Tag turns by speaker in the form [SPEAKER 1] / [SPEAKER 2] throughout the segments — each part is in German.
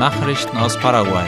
[SPEAKER 1] Nachrichten aus Paraguay.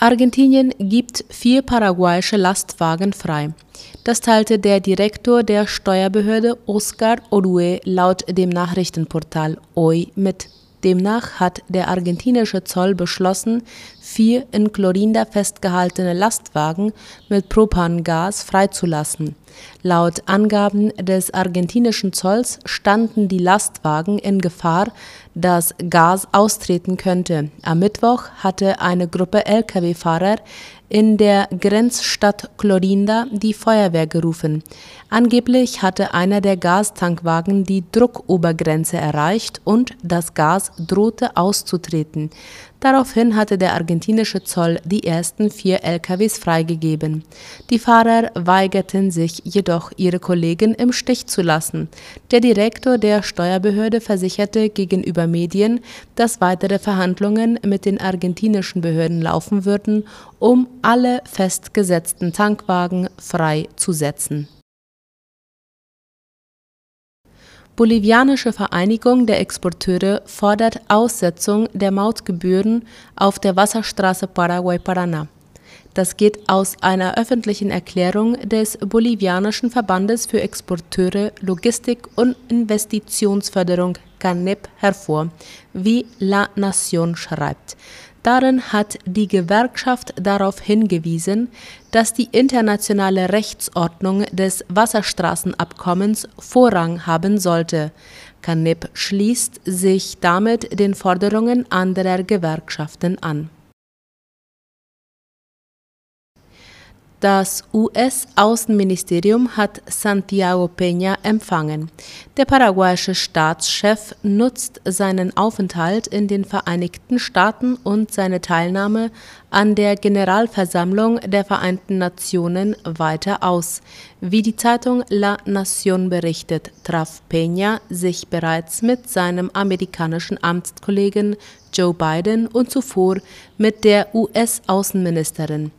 [SPEAKER 2] Argentinien gibt vier paraguayische Lastwagen frei. Das teilte der Direktor der Steuerbehörde Oscar Orue laut dem Nachrichtenportal OI mit. Demnach hat der argentinische Zoll beschlossen, vier in Clorinda festgehaltene Lastwagen mit Propangas freizulassen. Laut Angaben des argentinischen Zolls standen die Lastwagen in Gefahr, dass Gas austreten könnte. Am Mittwoch hatte eine Gruppe Lkw-Fahrer in der Grenzstadt Clorinda die Feuerwehr gerufen. Angeblich hatte einer der Gastankwagen die Druckobergrenze erreicht und das Gas drohte auszutreten. Daraufhin hatte der argentinische Zoll die ersten vier LKWs freigegeben. Die Fahrer weigerten sich jedoch, ihre Kollegen im Stich zu lassen. Der Direktor der Steuerbehörde versicherte gegenüber Medien, dass weitere Verhandlungen mit den argentinischen Behörden laufen würden, um alle festgesetzten Tankwagen freizusetzen. Bolivianische Vereinigung der Exporteure fordert Aussetzung der Mautgebühren auf der Wasserstraße Paraguay-Paraná. Das geht aus einer öffentlichen Erklärung des Bolivianischen Verbandes für Exporteure, Logistik und Investitionsförderung CANEP hervor, wie La Nación schreibt. Darin hat die Gewerkschaft darauf hingewiesen, dass die internationale Rechtsordnung des Wasserstraßenabkommens Vorrang haben sollte. Canep schließt sich damit den Forderungen anderer Gewerkschaften an Das US-Außenministerium hat Santiago Peña empfangen. Der paraguayische Staatschef nutzt seinen Aufenthalt in den Vereinigten Staaten und seine Teilnahme an der Generalversammlung der Vereinten Nationen weiter aus. Wie die Zeitung La Nación berichtet, traf Peña sich bereits mit seinem amerikanischen Amtskollegen Joe Biden und zuvor mit der US-Außenministerin.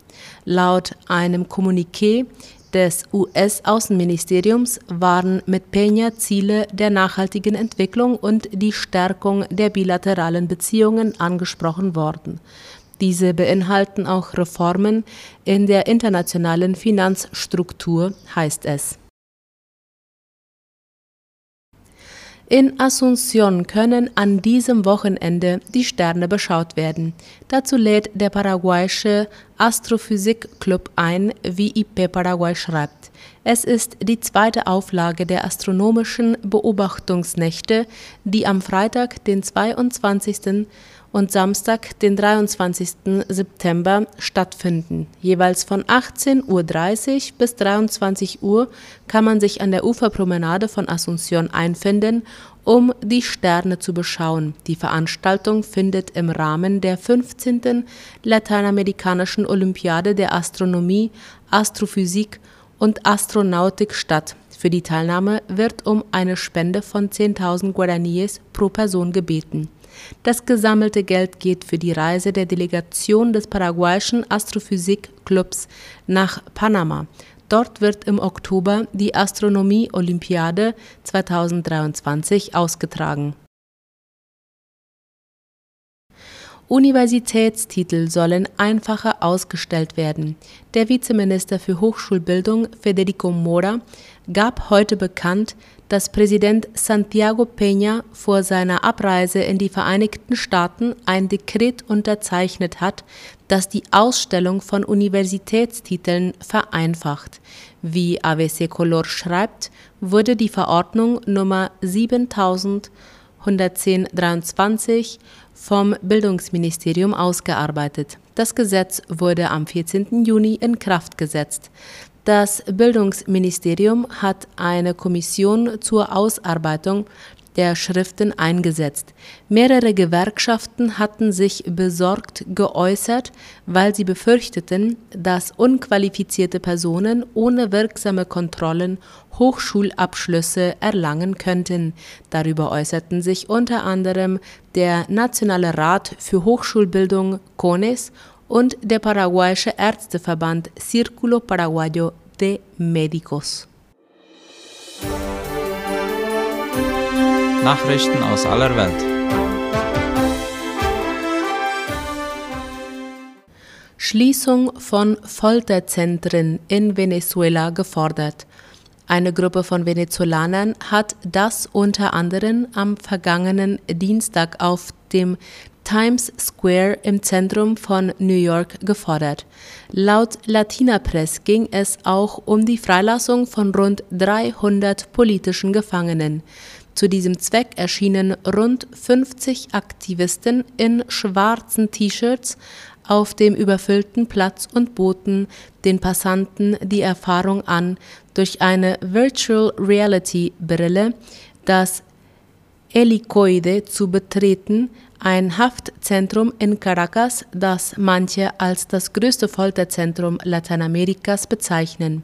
[SPEAKER 2] Laut einem Kommuniqué des US-Außenministeriums waren mit Peña Ziele der nachhaltigen Entwicklung und die Stärkung der bilateralen Beziehungen angesprochen worden. Diese beinhalten auch Reformen in der internationalen Finanzstruktur, heißt es In Asunción können an diesem Wochenende die Sterne beschaut werden. Dazu lädt der paraguayische Astrophysik-Club ein, wie IP Paraguay schreibt. Es ist die zweite Auflage der astronomischen Beobachtungsnächte, die am Freitag, den 22 und Samstag, den 23. September stattfinden. Jeweils von 18.30 Uhr bis 23 Uhr kann man sich an der Uferpromenade von Asunción einfinden, um die Sterne zu beschauen. Die Veranstaltung findet im Rahmen der 15. Lateinamerikanischen Olympiade der Astronomie, Astrophysik und Astronautik statt. Für die Teilnahme wird um eine Spende von 10.000 Guaraníes pro Person gebeten. Das gesammelte Geld geht für die Reise der Delegation des paraguayischen Astrophysik-Clubs nach Panama. Dort wird im Oktober die Astronomie-Olympiade 2023 ausgetragen Universitätstitel sollen einfacher ausgestellt werden. Der Vizeminister für Hochschulbildung Federico Mora gab heute bekannt, dass Präsident Santiago Peña vor seiner Abreise in die Vereinigten Staaten ein Dekret unterzeichnet hat, das die Ausstellung von Universitätstiteln vereinfacht. Wie ABC Color schreibt, wurde die Verordnung Nummer 7110-23 vom Bildungsministerium ausgearbeitet. Das Gesetz wurde am 14. Juni in Kraft gesetzt. Das Bildungsministerium hat eine Kommission zur Ausarbeitung der Schriften eingesetzt. Mehrere Gewerkschaften hatten sich besorgt geäußert, weil sie befürchteten, dass unqualifizierte Personen ohne wirksame Kontrollen Hochschulabschlüsse erlangen könnten. Darüber äußerten sich unter anderem der Nationale Rat für Hochschulbildung CONES und der paraguayische Ärzteverband Círculo Paraguayo de Médicos.
[SPEAKER 1] Nachrichten aus aller Welt.
[SPEAKER 2] Schließung von Folterzentren in Venezuela gefordert. Eine Gruppe von Venezolanern hat das unter anderem am vergangenen Dienstag auf dem Times Square im Zentrum von New York gefordert. Laut Latina Press ging es auch um die Freilassung von rund 300 politischen Gefangenen. Zu diesem Zweck erschienen rund 50 Aktivisten in schwarzen T-Shirts auf dem überfüllten Platz und boten den Passanten die Erfahrung an, durch eine Virtual Reality Brille das Helicoide zu betreten, ein Haftzentrum in Caracas, das manche als das größte Folterzentrum Lateinamerikas bezeichnen.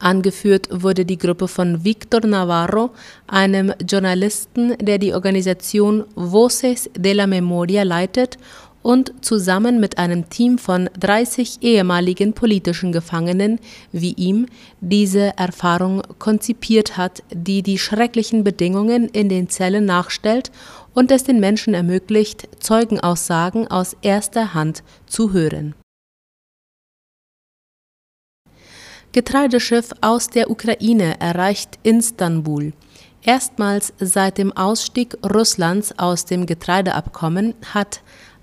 [SPEAKER 2] Angeführt wurde die Gruppe von Victor Navarro, einem Journalisten, der die Organisation Voces de la Memoria leitet und zusammen mit einem Team von 30 ehemaligen politischen Gefangenen wie ihm diese Erfahrung konzipiert hat, die die schrecklichen Bedingungen in den Zellen nachstellt und es den Menschen ermöglicht, Zeugenaussagen aus erster Hand zu hören. Getreideschiff aus der Ukraine erreicht Istanbul. Erstmals seit dem Ausstieg Russlands aus dem Getreideabkommen hat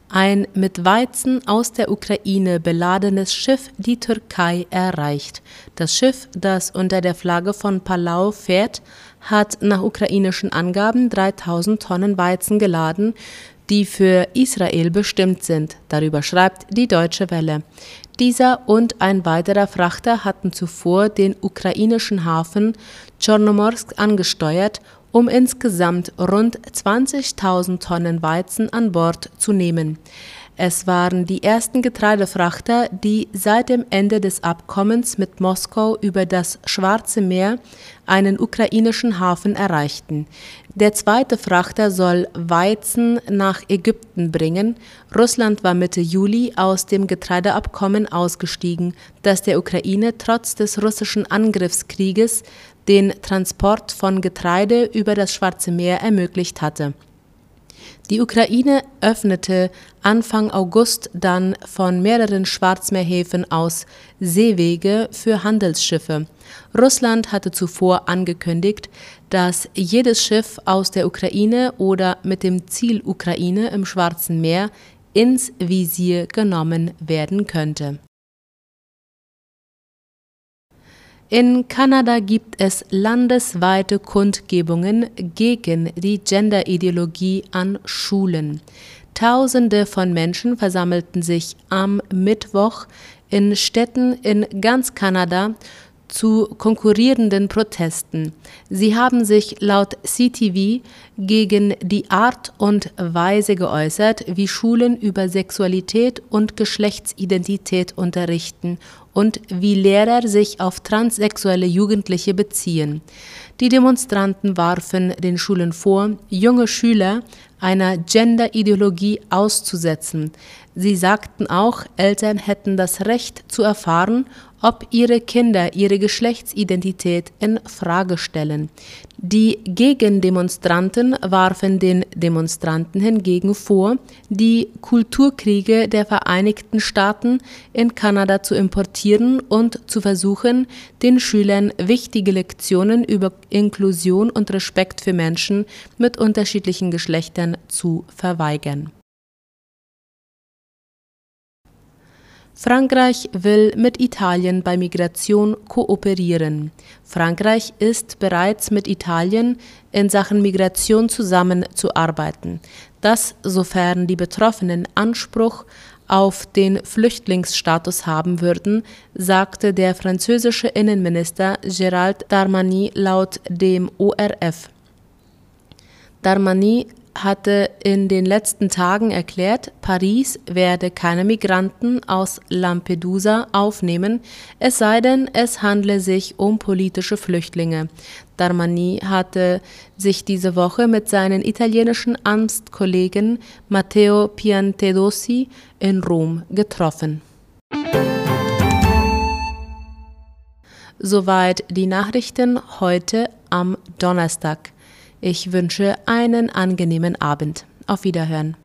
[SPEAKER 2] ein mit Weizen aus der Ukraine beladenes Schiff die Türkei erreicht. Das Schiff, das unter der Flagge von Palau fährt, hat nach ukrainischen Angaben 3000 Tonnen Weizen geladen, die für Israel bestimmt sind. Darüber schreibt die Deutsche Welle. Dieser und ein weiterer Frachter hatten zuvor den ukrainischen Hafen Chornomorsk angesteuert um insgesamt rund 20.000 Tonnen Weizen an Bord zu nehmen. Es waren die ersten Getreidefrachter, die seit dem Ende des Abkommens mit Moskau über das Schwarze Meer einen ukrainischen Hafen erreichten. Der zweite Frachter soll Weizen nach Ägypten bringen. Russland war Mitte Juli aus dem Getreideabkommen ausgestiegen, das der Ukraine trotz des russischen Angriffskrieges den Transport von Getreide über das Schwarze Meer ermöglicht hatte. Die Ukraine öffnete Anfang August dann von mehreren Schwarzmeerhäfen aus Seewege für Handelsschiffe. Russland hatte zuvor angekündigt, dass jedes Schiff aus der Ukraine oder mit dem Ziel Ukraine im Schwarzen Meer ins Visier genommen werden könnte. In Kanada gibt es landesweite Kundgebungen gegen die Genderideologie an Schulen. Tausende von Menschen versammelten sich am Mittwoch in Städten in ganz Kanada zu konkurrierenden Protesten. Sie haben sich laut CTV gegen die Art und Weise geäußert, wie Schulen über Sexualität und Geschlechtsidentität unterrichten und wie Lehrer sich auf transsexuelle Jugendliche beziehen. Die Demonstranten warfen den Schulen vor, junge Schüler einer Gender-Ideologie auszusetzen. Sie sagten auch, Eltern hätten das Recht zu erfahren, ob ihre Kinder ihre Geschlechtsidentität in Frage stellen. Die Gegendemonstranten warfen den Demonstranten hingegen vor, die Kulturkriege der Vereinigten Staaten in Kanada zu importieren und zu versuchen, den Schülern wichtige Lektionen über Inklusion und Respekt für Menschen mit unterschiedlichen Geschlechtern zu verweigern. Frankreich will mit Italien bei Migration kooperieren. Frankreich ist bereits mit Italien in Sachen Migration zusammenzuarbeiten. Das, sofern die Betroffenen Anspruch auf den Flüchtlingsstatus haben würden, sagte der französische Innenminister Gérald Darmanin laut dem ORF. Darmanin hatte in den letzten Tagen erklärt, Paris werde keine Migranten aus Lampedusa aufnehmen, es sei denn, es handle sich um politische Flüchtlinge. Darmani hatte sich diese Woche mit seinen italienischen Amtskollegen Matteo Piantedosi in Rom getroffen. Soweit die Nachrichten heute am Donnerstag. Ich wünsche einen angenehmen Abend. Auf Wiederhören.